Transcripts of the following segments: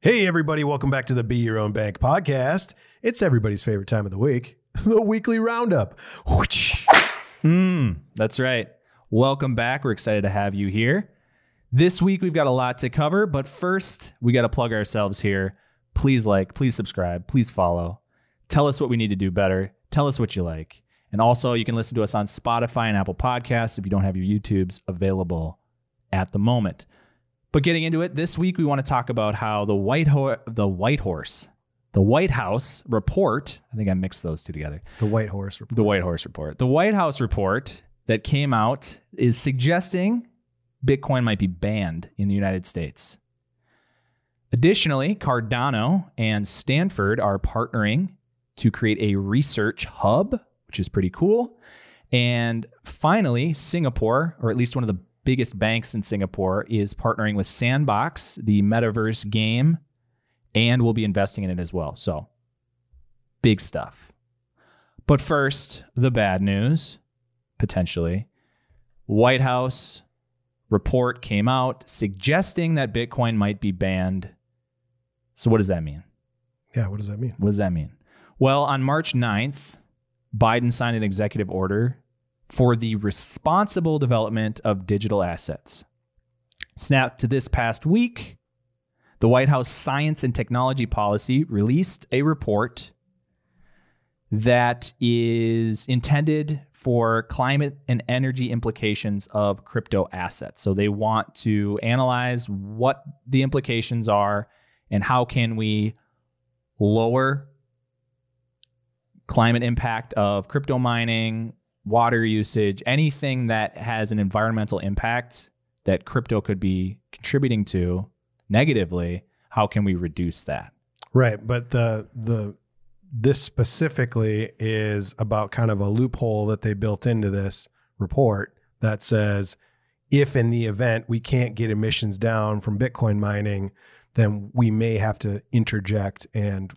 Hey, everybody, welcome back to the Be Your Own Bank podcast. It's everybody's favorite time of the week, the weekly roundup. Mm, that's right. Welcome back. We're excited to have you here. This week, we've got a lot to cover, but first, we got to plug ourselves here. Please like, please subscribe, please follow. Tell us what we need to do better. Tell us what you like. And also, you can listen to us on Spotify and Apple Podcasts if you don't have your YouTubes available at the moment. But getting into it, this week we want to talk about how the White Ho- the White Horse, the White House report. I think I mixed those two together. The White Horse Report. The White Horse report. The White House report that came out is suggesting Bitcoin might be banned in the United States. Additionally, Cardano and Stanford are partnering to create a research hub, which is pretty cool. And finally, Singapore, or at least one of the biggest banks in Singapore, is partnering with Sandbox, the metaverse game, and we'll be investing in it as well. So, big stuff. But first, the bad news, potentially. White House report came out suggesting that Bitcoin might be banned. So, what does that mean? Yeah, what does that mean? What does that mean? Well, on March 9th, Biden signed an executive order for the responsible development of digital assets. Snap to this past week, the White House Science and Technology Policy released a report that is intended for climate and energy implications of crypto assets. So they want to analyze what the implications are and how can we lower climate impact of crypto mining, water usage, anything that has an environmental impact that crypto could be contributing to negatively, how can we reduce that? Right, but the the this specifically is about kind of a loophole that they built into this report that says if in the event we can't get emissions down from Bitcoin mining, then we may have to interject and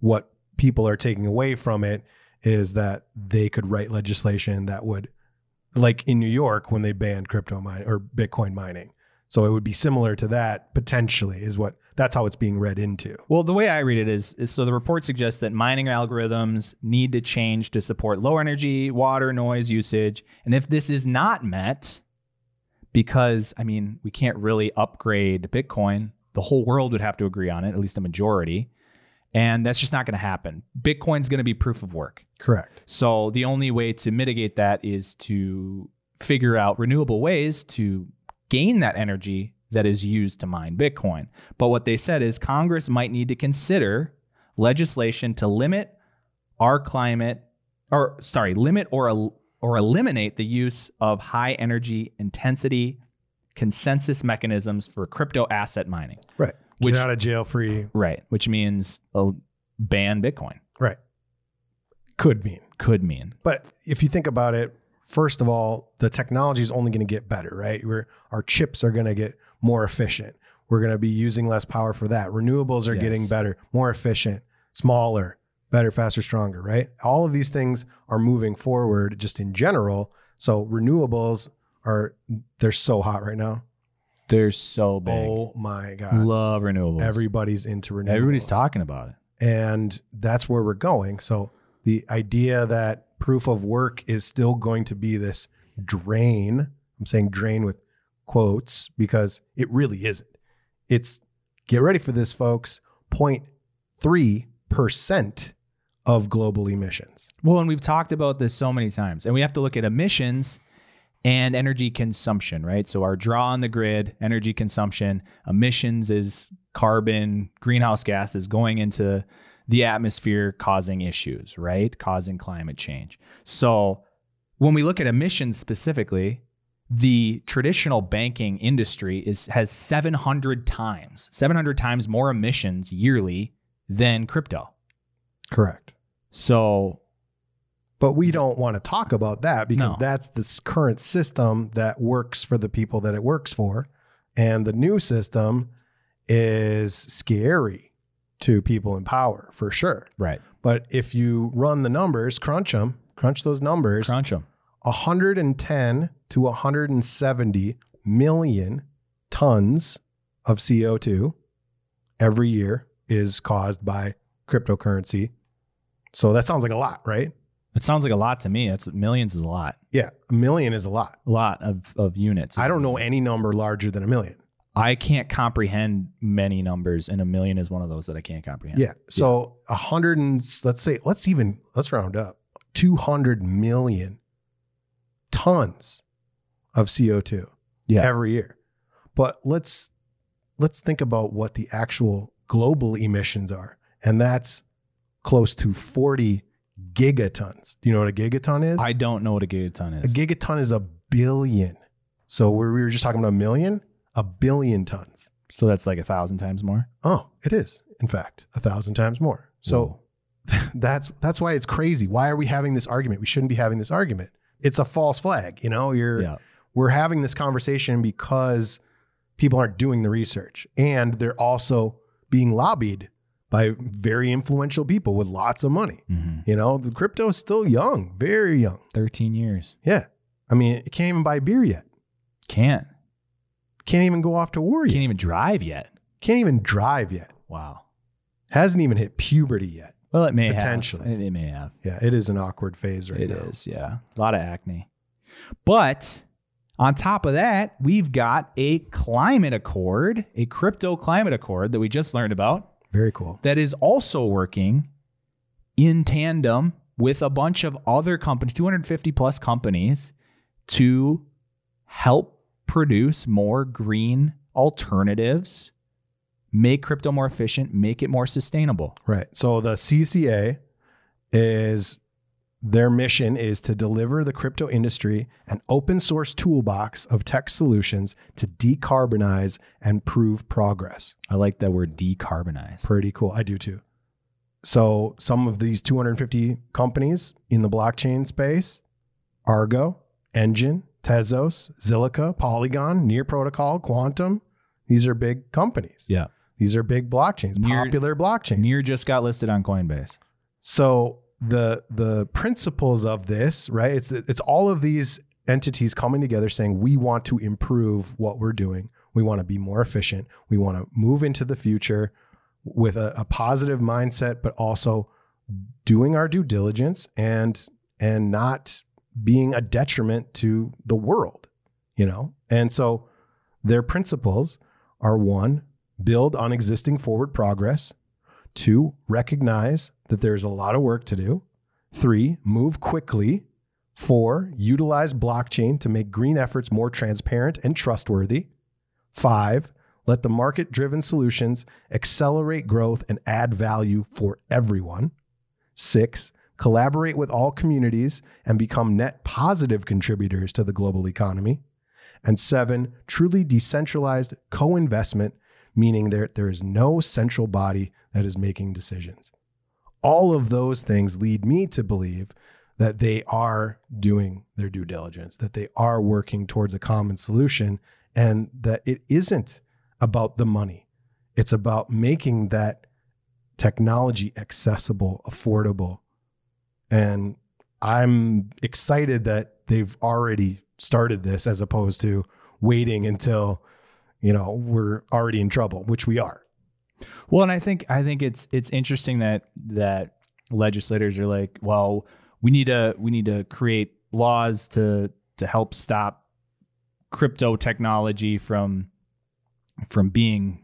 what people are taking away from it is that they could write legislation that would like in New York when they banned crypto mining or Bitcoin mining. So it would be similar to that potentially is what that's how it's being read into. Well, the way I read it is, is so the report suggests that mining algorithms need to change to support low energy, water, noise usage. And if this is not met, because I mean, we can't really upgrade Bitcoin, the whole world would have to agree on it, at least a majority. And that's just not going to happen. Bitcoin's going to be proof of work. Correct. So the only way to mitigate that is to figure out renewable ways to gain that energy that is used to mine Bitcoin. But what they said is Congress might need to consider legislation to limit our climate or sorry, limit or el- or eliminate the use of high energy intensity consensus mechanisms for crypto asset mining. Right. Which- Get out of jail free. Right, which means ban Bitcoin. Right. Could mean. Could mean. But if you think about it, first of all, the technology is only going to get better, right? We're, our chips are going to get more efficient. We're going to be using less power for that. Renewables are Yes. getting better, more efficient, smaller, better, faster, stronger, right? All of these things are moving forward just in general. So renewables are they're so hot right now. They're so big. Oh my god. Love renewables. Everybody's into renewables. Everybody's talking about it. and that's where we're going. So the idea that proof of work is still going to be this drain, I'm saying drain with quotes because it really isn't. It's get ready for this, folks, 0.3% of global emissions. Well, and we've talked about this so many times, and we have to look at emissions and energy consumption, right? So our draw on the grid, energy consumption, emissions is carbon, greenhouse gases going into the atmosphere causing issues, right? Causing climate change. So when we look at emissions specifically, the traditional banking industry is has 700 times, 700 times more emissions yearly than crypto. Correct. So But we mm-hmm. don't want to talk about that because No. that's the s- current system that works for the people that it works for. And the new system is scary to people in power for sure. right, But if you run the numbers, crunch them, crunch those numbers, crunch them. 110 to 170 million tons of CO2 every year is caused by cryptocurrency. So that sounds like a lot, right? It sounds like a lot to me. That's millions is a lot. Yeah, a million is a lot. A lot of, of units. I don't know any number larger than a million. I can't comprehend many numbers, and a million is one of those that I can't comprehend. Yeah. So a hundred and let's say let's even let's round up two hundred million tons of CO two Yeah. every year. But let's let's think about what the actual global emissions are, and that's close to forty gigatons. Do you know what a gigaton is? I don't know what a gigaton is. a gigaton is a billion. So we we were just talking about a million, a billion tons. so that's like a thousand times more. Oh, it is. In fact, a thousand times more. So that's that's why it's crazy. Why are we having this argument? We shouldn't be having this argument. It's a false flag. You know, you're yeah. we're having this conversation because people aren't doing the research and they're also being lobbied by very influential people with lots of money. hmm You know, the crypto is still young, very young. 13 years. Yeah. I mean, it can't even buy beer yet. Can't. Can't even go off to war yet. Can't even drive yet. Can't even drive yet. Wow. Hasn't even hit puberty yet. Well, it may Potentially. have. It, it may have. Yeah, it is an awkward phase right It now. is, yeah. A lot of acne. But on top of that, we've got a climate accord, a crypto climate accord that we just learned about Very cool. that is also working in tandem with a bunch of other companies, 250 plus companies, to help produce more green alternatives, make crypto more efficient, make it more sustainable. Right. So the CCA is their mission is to deliver the crypto industry an open source toolbox of tech solutions to decarbonize and prove progress. I like that word decarbonize. Pretty cool. I do too. So some of these 250 companies in the blockchain space, Argo, Enjin, Tezos, Zilliqa, Polygon, Near Protocol, Quantum, these are big companies. Yeah. These are big blockchains, Near- popular blockchains. Near just got listed on Coinbase. So the the principles of this, right? It's it's all of these entities coming together saying we want to improve what we're doing. We want to be more efficient. We want to move into the future with a, a positive mindset, but also doing our due diligence and and not being a detriment to the world, you know? And so their principles are one, build on existing forward progress. Two, recognize that there's a lot of work to do. Three, move quickly. Four, utilize blockchain to make green efforts more transparent and trustworthy. Five, let the market driven solutions accelerate growth and add value for everyone. Six, collaborate with all communities and become net positive contributors to the global economy. And seven, truly decentralized co investment, meaning there, there is no central body that is making decisions. All of those things lead me to believe that they are doing their due diligence, that they are working towards a common solution, and that it isn't about the money. It's about making that technology accessible, affordable. And I'm excited that they've already started this as opposed to waiting until, you know, we're already in trouble, which we are. Well, and I think I think it's it's interesting that that legislators are like, well, we need to we need to create laws to to help stop crypto technology from from being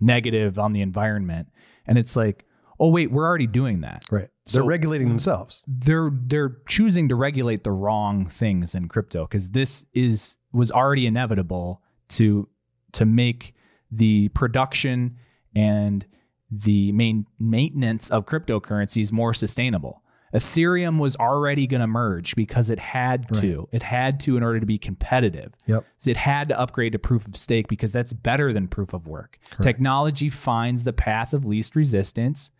negative on the environment. And it's like, oh wait, we're already doing that. Right. So- They're regulating themselves. They're they're choosing to regulate the wrong things in crypto because this is was already inevitable to to make the production and the main maintenance of cryptocurrencies more sustainable. Ethereum was already going to merge because it had to. It had to in order to be competitive. Yep. It had to upgrade to proof of stake because that's better than proof of work. Technology finds the path of least resistance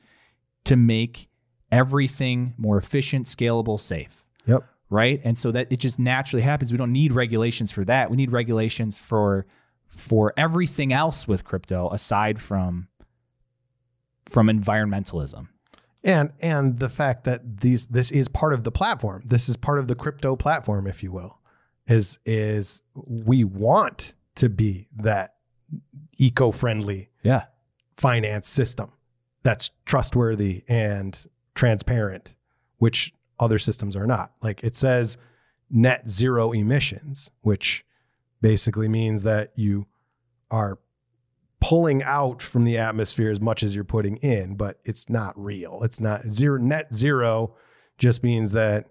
to make everything more efficient, scalable, safe Yep. right and so that it just naturally happens we don't need regulations for that we need regulations for for everything else with crypto aside from from environmentalism And and the fact that these this is part of the platform. This is part of the crypto platform, if you will. Is is we want to be that eco-friendly yeah finance system that's trustworthy and transparent, which other systems are not. Like it says net zero emissions, which basically means that you are pulling out from the atmosphere as much as you're putting in, but it's not real. It's not zero net zero just means that,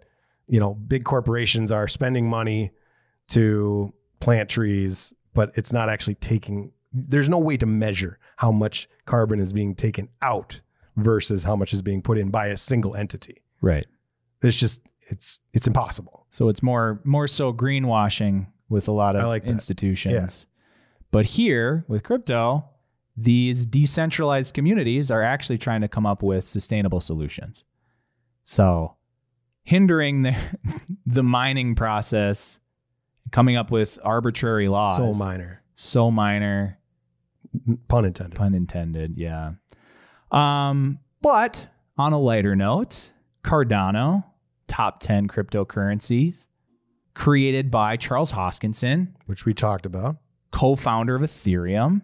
you know, big corporations are spending money to plant trees, but it's not actually taking there's no way to measure how much carbon is being taken out versus how much is being put in by a single entity. Right. It's just it's it's impossible. So it's more more so greenwashing with a lot of like institutions. But here with crypto, these decentralized communities are actually trying to come up with sustainable solutions. So hindering the the mining process, coming up with arbitrary laws. So minor. so minor, Pun intended. pun intended. Yeah. Um, but on a lighter note, Cardano, top 10 cryptocurrencies, created by Charles Hoskinson, which we talked about. co-founder of Ethereum.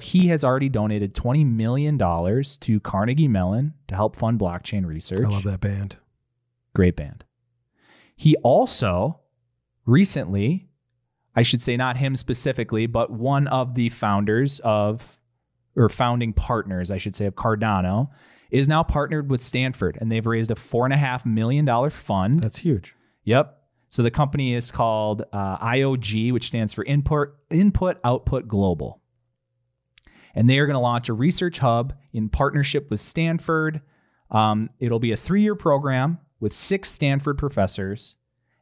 He has already donated $20 million to Carnegie Mellon to help fund blockchain research. I love that band. Great band. He also recently, I should say not him specifically, but one of the founders of, or founding partners, I should say, of Cardano, is now partnered with Stanford and they've raised a $4.5 million fund. That's huge. Yep. So the company is called uh, IOG, which stands for Input Input Output Global. And they are going to launch a research hub in partnership with Stanford. Um, it'll be a three year program with six Stanford professors.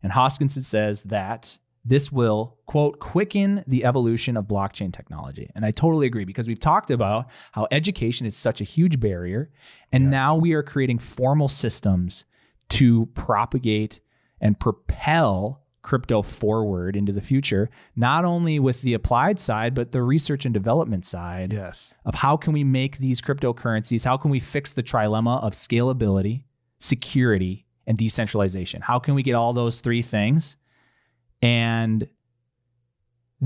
And Hoskinson says that this will, quote, quicken the evolution of blockchain technology. And I totally agree because we've talked about how education is such a huge barrier. And Yes. now we are creating formal systems to propagate and propel crypto forward into the future, not only with the applied side, but the research and development side Yes. of how can we make these cryptocurrencies, how can we fix the trilemma of scalability, security, and decentralization? How can we get all those three things? And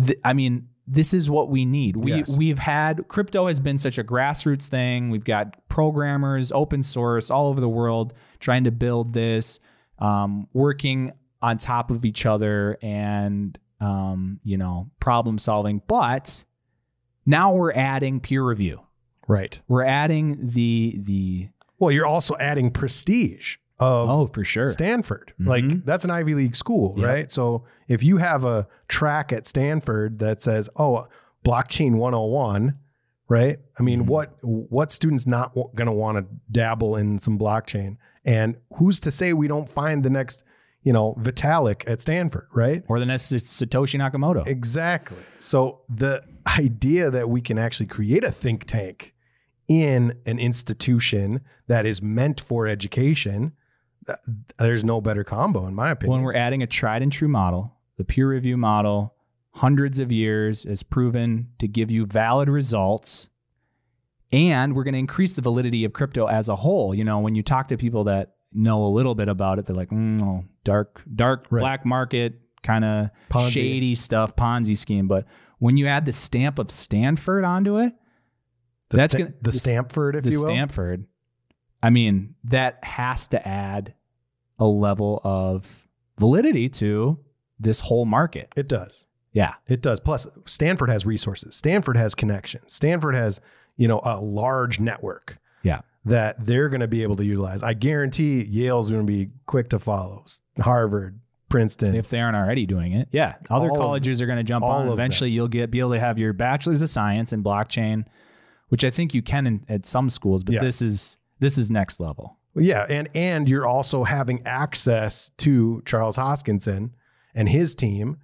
th- I mean, this is what we need. We Yes. we've had crypto has been such a grassroots thing. We've got programmers, open source all over the world trying to build this, um, working on top of each other, and um, you know, problem solving. But now we're adding peer review. Right. We're adding the the Well, you're also adding prestige of oh for sure Stanford. Mhm. Like that's an Ivy League school, Yep. right? So if you have a track at Stanford that says, "Oh, blockchain 101," right? I mean, Mhm. what what students not going to want to dabble in some blockchain? And who's to say we don't find the next, you know, Vitalik at Stanford, right? or the next Satoshi Nakamoto. Exactly. So the idea that we can actually create a think tank in an institution that is meant for education, th- there's no better combo in my opinion. when we're adding a tried and true model, the peer review model, hundreds of years has proven to give you valid results. And we're going to increase the validity of crypto as a whole. You know, when you talk to people that know a little bit about it, they're like, mm, no, dark, dark Right. black market, kind of shady stuff, Ponzi scheme. But when you add the stamp of Stanford onto it, the that's sta- gonna- the the- Stanford, if the you will. Stanford, I mean, that has to add a level of validity to this whole market. It does. Yeah. It does. Plus, Stanford has resources. Stanford has connections. Stanford has, you know, a large network. Yeah. That they're going to be able to utilize. I guarantee Yale's going to be quick to follow. Harvard, Princeton. If they aren't already doing it. Yeah. Other All of- colleges are going to jump on. of Eventually, you'll get be able to have your bachelor's of science in blockchain, which I think you can in, at some schools, but Yeah. this is this is next level. Yeah, and and you're also having access to Charles Hoskinson and his team,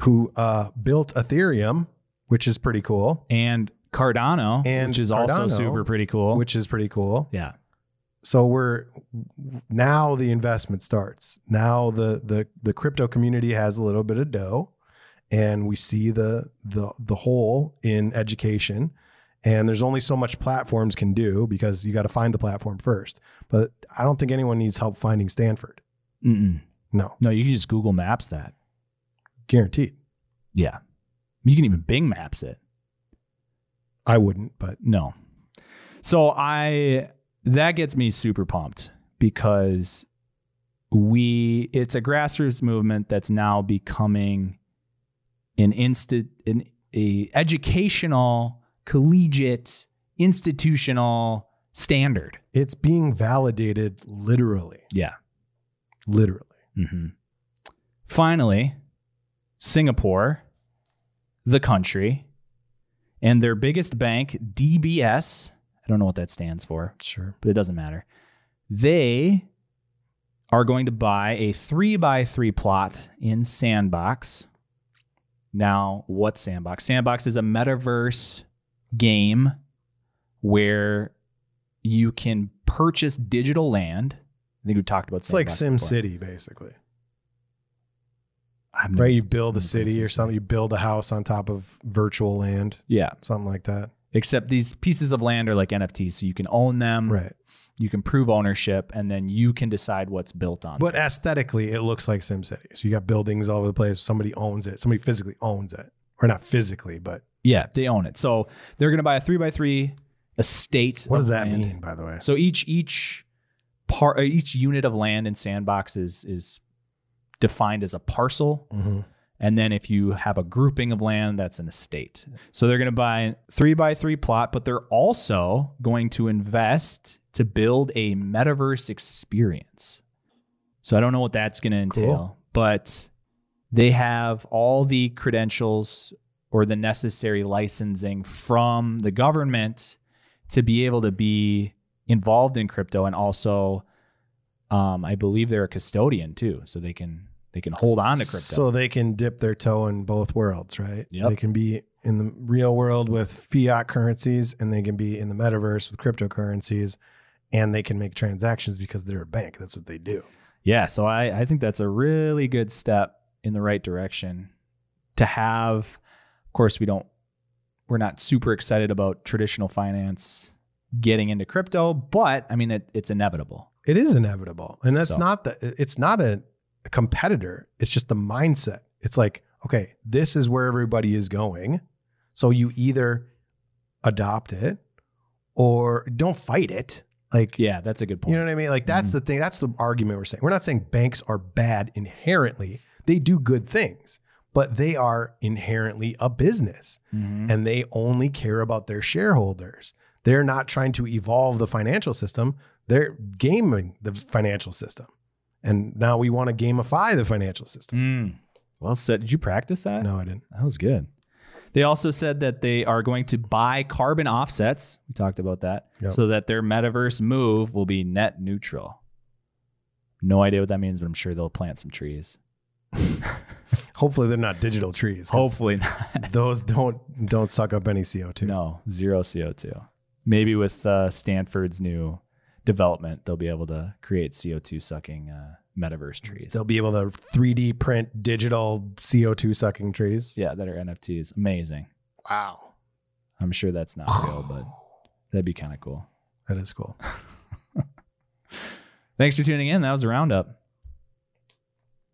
who uh, built Ethereum, which is pretty cool. And Cardano, And which is also super pretty cool. Which is pretty cool. yeah. So we're now the investment starts. Now the the the crypto community has a little bit of dough, and we see the the the hole in education. And there's only so much platforms can do because you got to find the platform first. But I don't think anyone needs help finding Stanford. Mm-mm. No, No, you can just Google Maps that. Guaranteed. Yeah. You can even Bing Maps it. I wouldn't, but No. So I that gets me super pumped because we it's a grassroots movement that's now becoming an instant an a educational collegiate institutional standard. It's being validated literally. Yeah. Literally. hmm Finally, Singapore, the country, and their biggest bank, DBS. I don't know what that stands for, Sure. but it doesn't matter. They are going to buy a three by three plot in Sandbox. Now, what Sandbox? Sandbox is a metaverse game where you can purchase digital land. I think we talked about It's like Sandbox Sim before. City, basically. Never- Right? You build a city or something. You build a house on top of virtual land, Yeah. something like that. Except these pieces of land are like NFTs, so you can own them, Right. you can prove ownership, and then you can decide what's built on. But them. aesthetically, it looks like Sim City. So you got buildings all over the place. Somebody owns it. Somebody physically owns it. Or not physically, but yeah, they own it. So they're going to buy a three by three estate. what does that land. mean, by the way? So each each part, each unit of land in Sandbox is is defined as a parcel. Mhm. And then if you have a grouping of land, that's an estate. So they're going to buy a three by three plot, but they're also going to invest to build a metaverse experience. So I don't know what that's going to entail, Cool. but they have all the credentials or the necessary licensing from the government to be able to be involved in crypto and also um, I believe they're a custodian too, so they can they can hold on to crypto. So they can dip their toe in both worlds, right? Yep. They can be in the real world with fiat currencies and they can be in the metaverse with cryptocurrencies and they can make transactions because they're a bank. That's what they do. Yeah, so I, I think that's a really good step in the right direction to have. Of course, we don't, we're not super excited about traditional finance getting into crypto, but I mean, it, it's inevitable. It is inevitable. And that's So- not the it's not a, a competitor. It's just the mindset. It's like, okay, this is where everybody is going. So you either adopt it or don't fight it. Like Yeah, that's a good point. You know what I mean? Like that's the thing. That's the argument we're saying. We're not saying banks are bad inherently. They do good things, but they are inherently a business Mhm. and they only care about their shareholders. They're not trying to evolve the financial system. They're gaming the financial system. And now we want to gamify the financial system. Mm. Well said. Did you practice that? No, I didn't. That was good. They also said that they are going to buy carbon offsets. We talked about that. Yep. So that their metaverse move will be net neutral. No idea what that means, but I'm sure they'll plant some trees. Hopefully they're not digital trees. Hopefully not. Those don't don't suck up any CO2. No, zero CO2. Maybe with uh, Stanford's new development, they'll be able to create CO2 sucking uh, metaverse trees. They'll be able to 3D print digital CO2 sucking trees. Yeah, that are NFTs. Amazing. Wow. I'm sure that's not real, but that'd be kind of cool. That is cool. Thanks for tuning in. That was a roundup.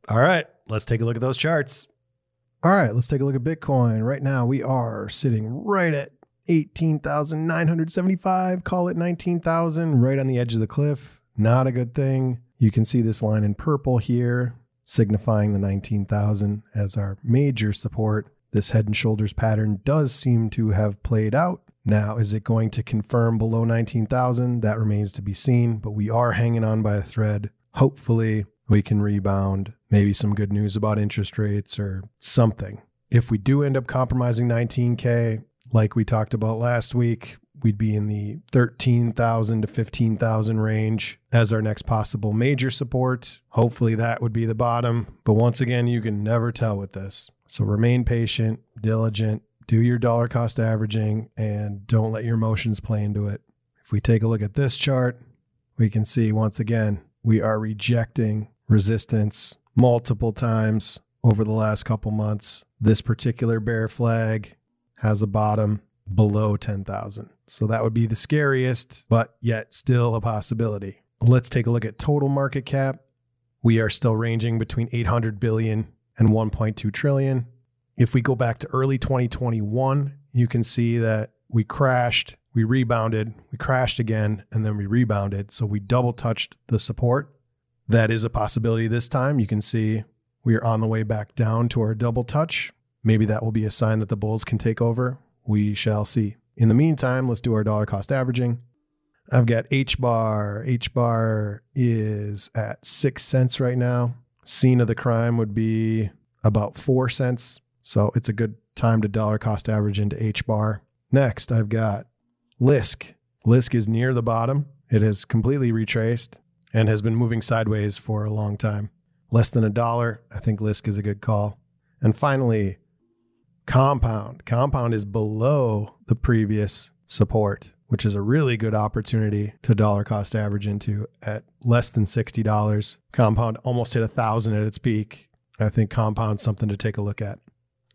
All right, let's take a look at those charts. All right, let's take a look at Bitcoin. Right now, we are sitting right at 18,975, call it 19,000, right on the edge of the cliff. Not a good thing. You can see this line in purple here, signifying the 19,000 as our major support. This head and shoulders pattern does seem to have played out. Now, is it going to confirm below 19,000? That remains to be seen, but we are hanging on by a thread. Hopefully, we can rebound. Maybe some good news about interest rates or something. If we do end up compromising 19K, like we talked about last week, we'd be in the 13,000 to 15,000 range as our next possible major support. Hopefully, that would be the bottom. But once again, you can never tell with this. So remain patient, diligent, do your dollar cost averaging, and don't let your emotions play into it. If we take a look at this chart, we can see once again, we are rejecting resistance multiple times over the last couple months. This particular bear flag has a bottom below 10,000. So that would be the scariest, but yet still a possibility. Let's take a look at total market cap. We are still ranging between 800 billion and 1.2 trillion. If we go back to early 2021, you can see that we crashed. we rebounded, we crashed again, and then we rebounded. So we double touched the support. That is a possibility this time. You can see we are on the way back down to our double touch. Maybe that will be a sign that the bulls can take over. We shall see. In the meantime, let's do our dollar cost averaging. I've got H bar. H bar is at six cents right now. Scene of the crime would be about four cents. So it's a good time to dollar cost average into H bar. Next, I've got Lisk. Lisk is near the bottom. It has completely retraced and has been moving sideways for a long time. Less than a dollar. I think Lisk is a good call. And finally, Compound. Compound is below the previous support, which is a really good opportunity to dollar cost average into at less than $60. Compound almost hit a thousand at its peak. I think Compound's something to take a look at.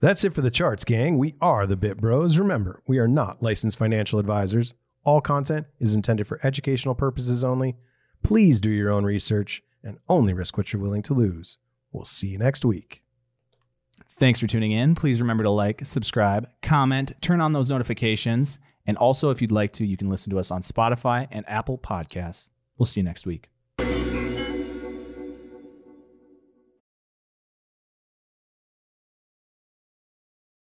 That's it for the charts, gang. We are the Bit Bros. Remember, we are not licensed financial advisors. All content is intended for educational purposes only. Please do your own research and only risk what you're willing to lose. We'll see you next week. Thanks for tuning in. Please remember to like, subscribe, comment, turn on those notifications. And also, if you'd like to, you can listen to us on Spotify and Apple Podcasts. We'll see you next week.